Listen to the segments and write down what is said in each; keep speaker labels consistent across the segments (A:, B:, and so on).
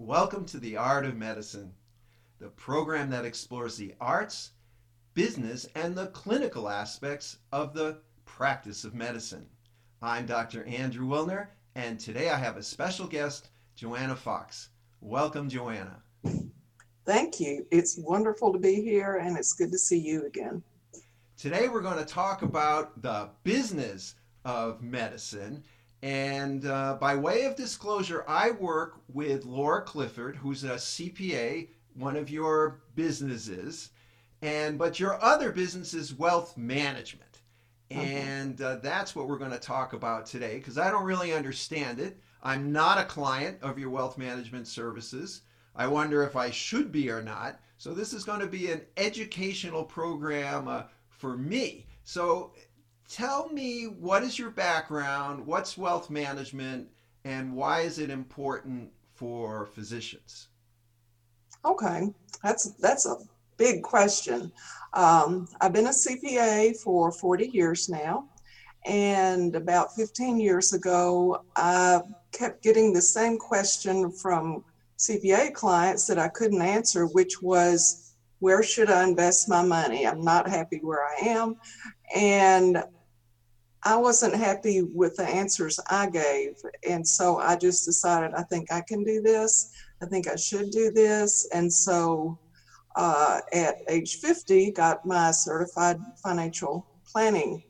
A: Welcome to The Art of Medicine, the program that explores the arts, business, and the clinical aspects of the practice of medicine. I'm Dr. Andrew Wilner, and today I have a special guest, Johanna Fox. Welcome, Johanna.
B: Thank you. It's wonderful to be here, and it's good to see you again.
A: Today we're going to talk about the business of medicine and uh, by way of disclosure, I work with Laura Clifford, who's a CPA, one of your businesses, and but your other business is wealth management, and uh, that's what we're going to talk about today because I don't really understand it. I'm not a client of your wealth management services. I wonder if I should be or not. So this is going to be an educational program uh, for me. So tell me what is your background, what's wealth management, and why is it important for physicians?
B: Okay, that's that's a big question. Um, I've been a CPA for 40 years now, and about 15 years ago, I kept getting the same question from CPA clients that I couldn't answer, which was, where should I invest my money? I'm not happy where I am. And I wasn't happy with the answers I gave. And so I just decided, I think I can do this. I think I should do this. And so uh, at age 50, got my certified financial planning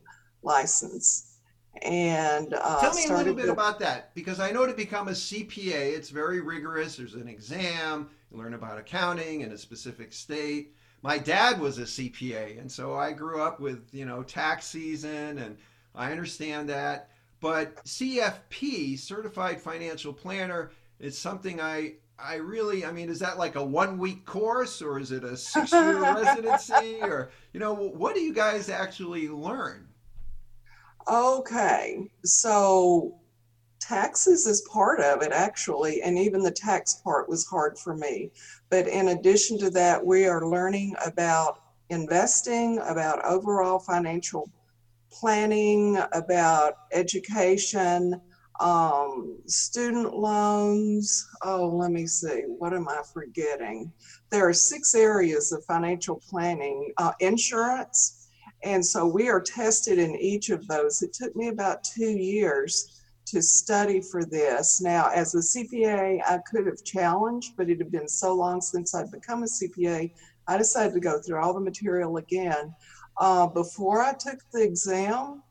B: license. And uh,
A: tell me a little bit about that because I know to become a CPA, it's very rigorous. There's an exam, you learn about accounting in a specific state. My dad was a CPA, and so I grew up with you know tax season and I understand that. But CFP, Certified Financial Planner, is something I I really, I mean, is that like a one week course or is it a six year residency or, you know, what do you guys actually learn?
B: Okay. So taxes is part of it actually, and even the tax part was hard for me. But in addition to that, we are learning about investing, about overall financial planning, about education, um, student loans. Oh, let me see. What am I forgetting? There are six areas of financial planning, uh, insurance. And so we are tested in each of those. It took me about two years to study for this. Now, as a CPA, I could have challenged, but it had been so long since I'd become a CPA, I decided to go through all the material again. Uh, before I took the exam,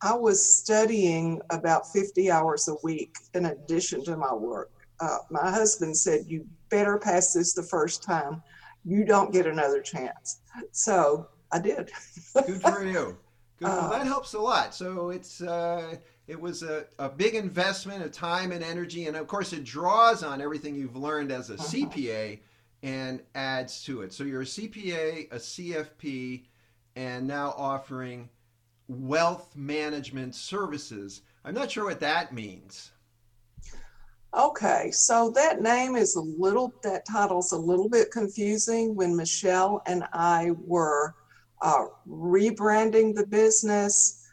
B: I was studying about 50 hours a week in addition to my work. Uh, my husband said, You better pass this the first time. You don't get another chance. So I did.
A: Good for you. Good. Well, that uh, helps a lot. So it's uh, it was a, a big investment of time and energy, and of course it draws on everything you've learned as a uh-huh. CPA and adds to it. So you're a CPA, a CFP, and now offering wealth management services. I'm not sure what that means.
B: Okay, so that name is a little, that title's a little bit confusing. When Michelle and I were uh, rebranding the business,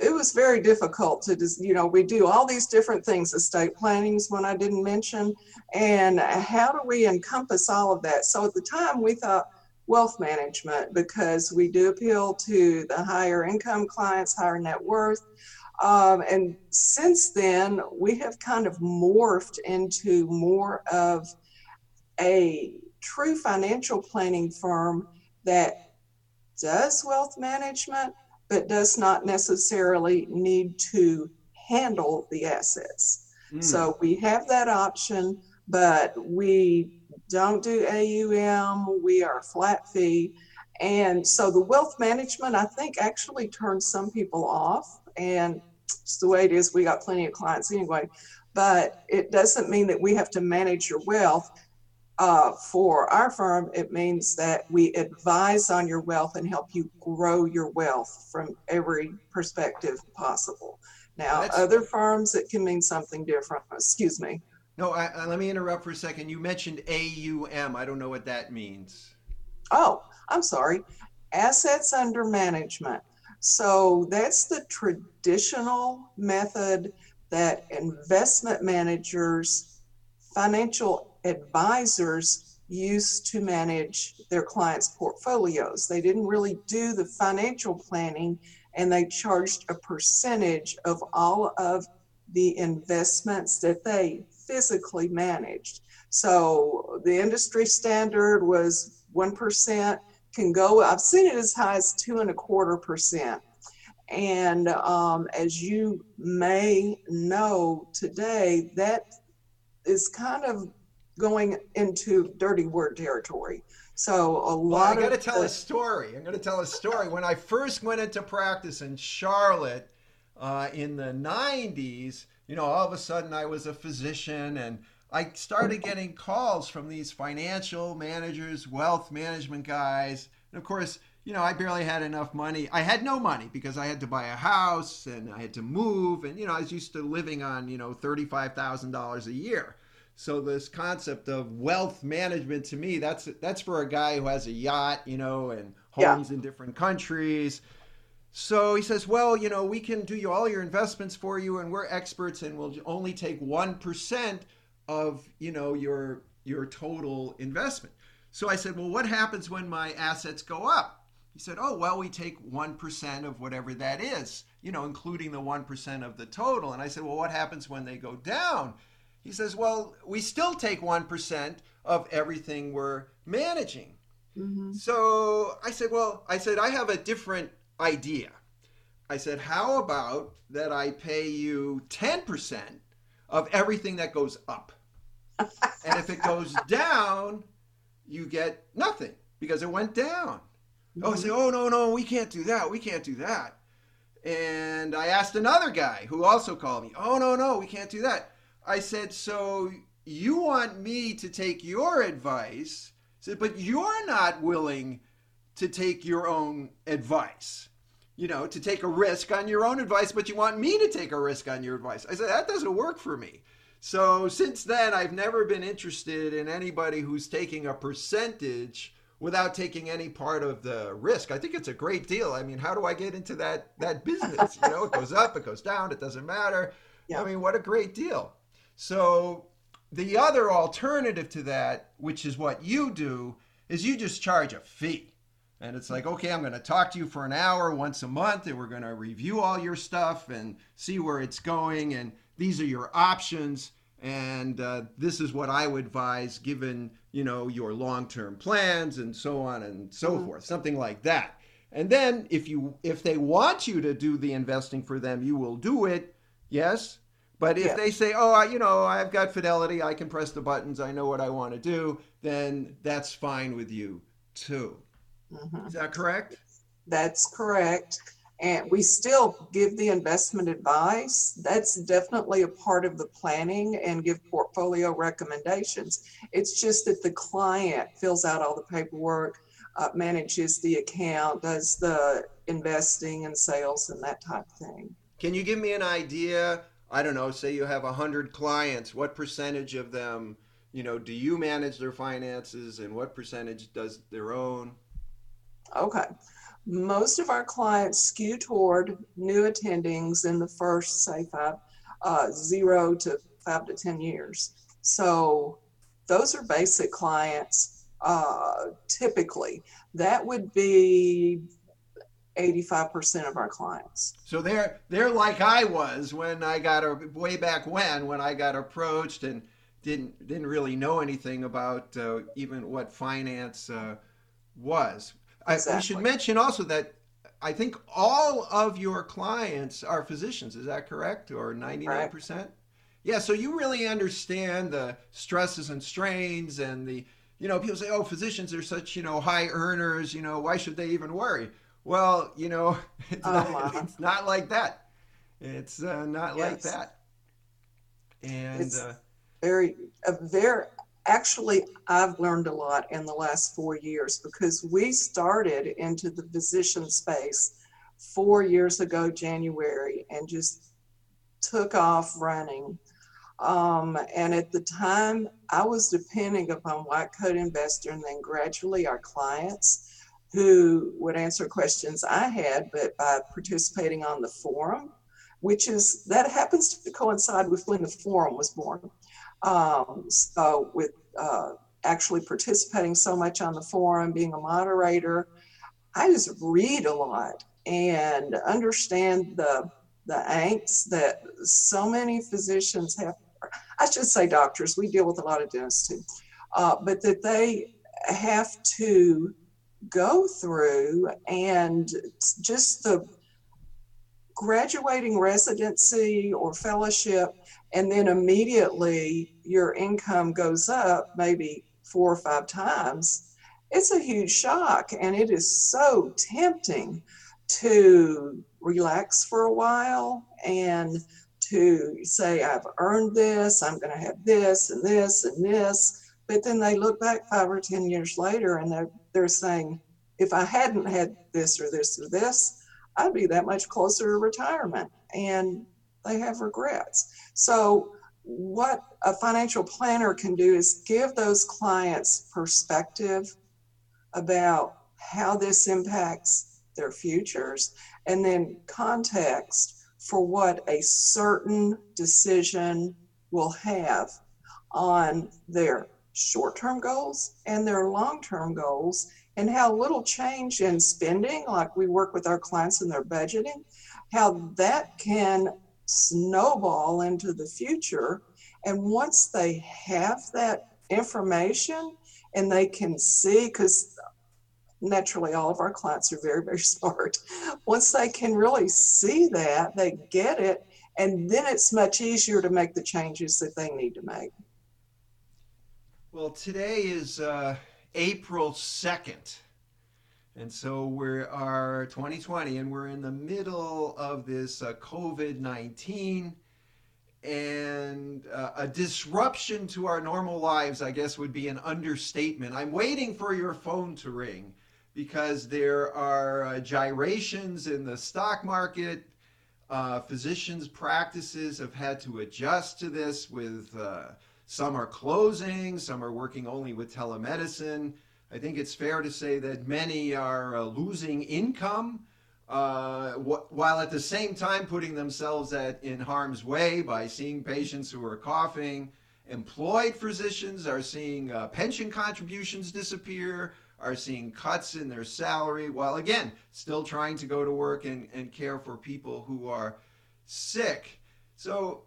B: it was very difficult to just, you know, we do all these different things. Estate planning is one I didn't mention. And how do we encompass all of that? So at the time, we thought, wealth management because we do appeal to the higher income clients, higher net worth. Um, and since then, we have kind of morphed into more of a true financial planning firm that does wealth management, but does not necessarily need to handle the assets. Mm. So we have that option, but we don't do AUM. We are flat fee. And so the wealth management, I think, actually turns some people off. And it's the way it is. We got plenty of clients anyway. But it doesn't mean that we have to manage your wealth. Uh, for our firm, it means that we advise on your wealth and help you grow your wealth from every perspective possible. Now, That's... other firms, it can mean something different. Excuse me.
A: No, I, I, let me interrupt for a second. You mentioned AUM. I don't know what that means.
B: Oh, I'm sorry. Assets under management. So that's the traditional method that investment managers financial advisors used to manage their clients' portfolios. They didn't really do the financial planning and they charged a percentage of all of the investments that they physically managed. So the industry standard was 1%, can go, I've seen it as high as two and a quarter percent. And um, as you may know today, that is kind of going into dirty word territory. So a lot well, I
A: got to tell the- a story. I'm going to tell a story. When I first went into practice in Charlotte uh, in the 90s, you know, all of a sudden I was a physician and I started getting calls from these financial managers, wealth management guys. And of course, you know, I barely had enough money. I had no money because I had to buy a house and I had to move. And, you know, I was used to living on, you know, $35,000 a year. So this concept of wealth management to me, that's that's for a guy who has a yacht, you know, and homes yeah. in different countries. So he says, well, you know, we can do you all your investments for you, and we're experts, and we'll only take one percent of you know your your total investment. So I said, well, what happens when my assets go up? He said, oh, well, we take one percent of whatever that is, you know, including the one percent of the total. And I said, well, what happens when they go down? He says, well, we still take 1% of everything we're managing. Mm-hmm. So I said, well, I said, I have a different idea. I said, how about that I pay you 10% of everything that goes up? and if it goes down, you get nothing because it went down. Mm-hmm. Oh, I say, oh, no, no, we can't do that. We can't do that. And I asked another guy who also called me, oh, no, no, we can't do that. I said, so you want me to take your advice? I said, but you're not willing to take your own advice. You know, to take a risk on your own advice, but you want me to take a risk on your advice. I said, that doesn't work for me. So since then, I've never been interested in anybody who's taking a percentage without taking any part of the risk. I think it's a great deal. I mean, how do I get into that that business? You know, it goes up, it goes down, it doesn't matter. Yeah. I mean, what a great deal. So the other alternative to that, which is what you do, is you just charge a fee. And it's like, okay, I'm going to talk to you for an hour once a month, and we're going to review all your stuff and see where it's going. And these are your options. And uh, this is what I would advise, given you know your long-term plans and so on and so mm-hmm. forth, something like that. And then if you if they want you to do the investing for them, you will do it. Yes, but if they say, "Oh, I, you know, I've got fidelity, I can press the buttons, I know what I want to do," then that's fine with you too. Mm-hmm. Is that correct?
B: That's correct. And we still give the investment advice. That's definitely a part of the planning and give portfolio recommendations. It's just that the client fills out all the paperwork, uh, manages the account, does the investing and sales and that type of thing.
A: Can you give me an idea I don't know, say you have 100 clients, what percentage of them, you know, do you manage their finances and what percentage does their own?
B: Okay. Most of our clients skew toward new attendings in the first, say, five, uh, zero to five to 10 years. So those are basic clients uh, typically. That would be 85% of our clients.
A: So they're they're like I was when I got a way back when when I got approached and didn't didn't really know anything about uh, even what finance uh, was. Exactly. I, we should mention also that I think all of your clients are physicians. Is that correct, or ninety nine percent? Yeah. So you really understand the stresses and strains and the you know people say oh physicians are such you know high earners you know why should they even worry well, you know, it's, not, it's not, like that. It's uh, not yes. like that. And uh,
B: very, uh, very, actually, I've learned a lot in the last four years because we started into the physician space four years ago, January, and just took off running. Um, and at the time, I was depending upon White Coat Investor and then gradually our clients who would answer questions I had, but by participating on the forum, which is that happens to coincide with when the forum was born. Um, so with uh, actually participating so much on the forum, being a moderator, I just read a lot and understand the the angst that so many physicians have. I should say doctors. We deal with a lot of dentists too, uh, but that they have to go through and just the graduating residency or fellowship and then immediately your income goes up maybe four or five times it's a huge shock. And it is so tempting to relax for a while and to say i've earned this i'm going to have this and this and this. But then they look back five or ten years later and they're, they're saying if i hadn't had this or this or this i'd be that much closer to retirement. And they have regrets. So what a financial planner can do is give those clients perspective about how this impacts their futures and then context for what a certain decision will have on their short term goals and their long term goals, and how little change in spending, like we work with our clients in their budgeting, how that can snowball into the future. And once they have that information and they can see, because naturally all of our clients are very, very smart. Once they can really see that, they get it, and then it's much easier to make the changes that they need to make.
A: Well, today is uh, April 2nd. And so we are 2020, and we're in the middle of this uh, COVID 19 and uh, a disruption to our normal lives, I guess, would be an understatement. I'm waiting for your phone to ring because there are uh, gyrations in the stock market. Uh, physicians' practices have had to adjust to this with uh, some are closing, some are working only with telemedicine. I think it's fair to say that many are uh, losing income uh, wh- while at the same time putting themselves at, in harm's way by seeing patients who are coughing. Employed physicians are seeing uh, pension contributions disappear, are seeing cuts in their salary, while again, still trying to go to work and, and care for people who are sick. So,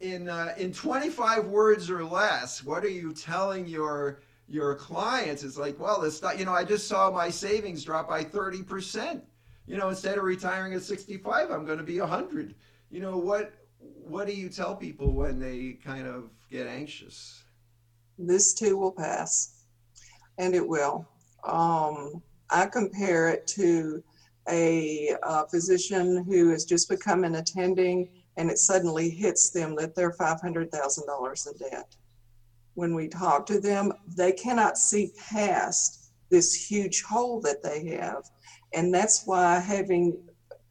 A: in, uh, in 25 words or less, what are you telling your your clients? It's like, well, it's not, you know, I just saw my savings drop by 30%. You know, instead of retiring at 65, I'm going to be 100. You know, what what do you tell people when they kind of get anxious?
B: This too will pass, and it will. Um, I compare it to a, a physician who has just become an attending and it suddenly hits them that they're $500,000 in debt. When we talk to them, they cannot see past this huge hole that they have. And that's why having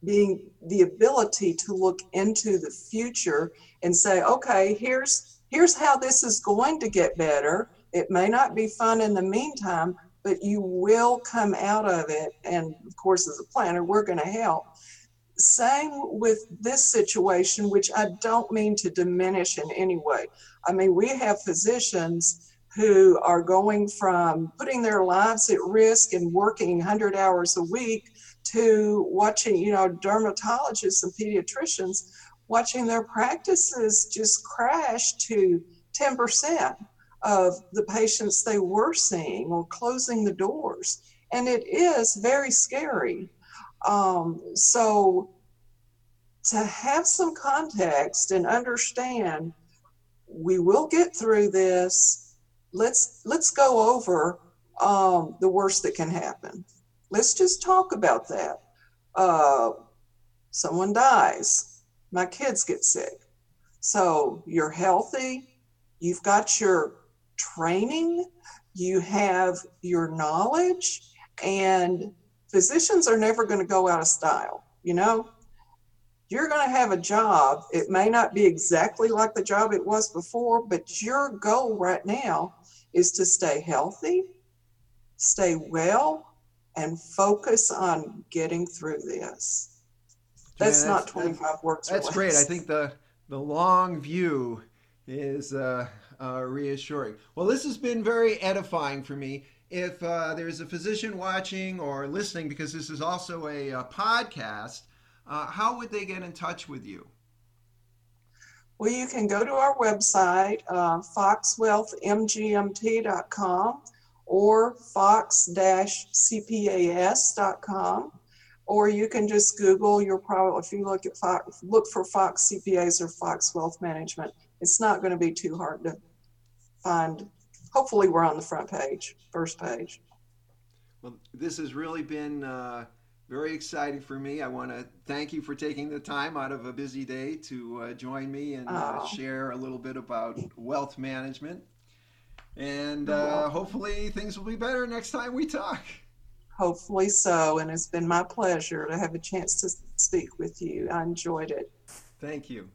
B: being the ability to look into the future and say, okay, here's here's how this is going to get better. It may not be fun in the meantime, but you will come out of it. And of course, as a planner, we're going to help. Same with this situation, which I don't mean to diminish in any way. I mean, we have physicians who are going from putting their lives at risk and working 100 hours a week to watching, you know, dermatologists and pediatricians watching their practices just crash to 10% of the patients they were seeing or closing the doors. And it is very scary. Um, so to have some context and understand we will get through this. Let's let's go over um, the worst that can happen. Let's just talk about that. Uh, someone dies. My kids get sick. So you're healthy. You've got your training, you have your knowledge, and physicians are never going to go out of style. You know, you're going to have a job. It may not be exactly like the job it was before, but your goal right now is to stay healthy, stay well, and focus on getting through this. That's, yeah, that's not 25
A: that's,
B: works.
A: That's great. I think the the long view is uh, uh, reassuring. Well, this has been very edifying for me. If uh, there's a physician watching or listening, because this is also a, a podcast, uh, how would they get in touch with you?
B: Well, you can go to our website, uh, foxwealthmgmt.com or fox-cpas.com or you can just Google your probably if you look at Fox, look for Fox CPAs or Fox Wealth Management. It's not going to be too hard to find. Hopefully, we're on the front page, first page.
A: Well, this has really been uh, very exciting for me. I want to thank you for taking the time out of a busy day to uh, join me and uh, oh. share a little bit about wealth management. And uh, hopefully, things will be better next time we talk.
B: Hopefully so. And it's been my pleasure to have a chance to speak with you. I enjoyed it.
A: Thank you.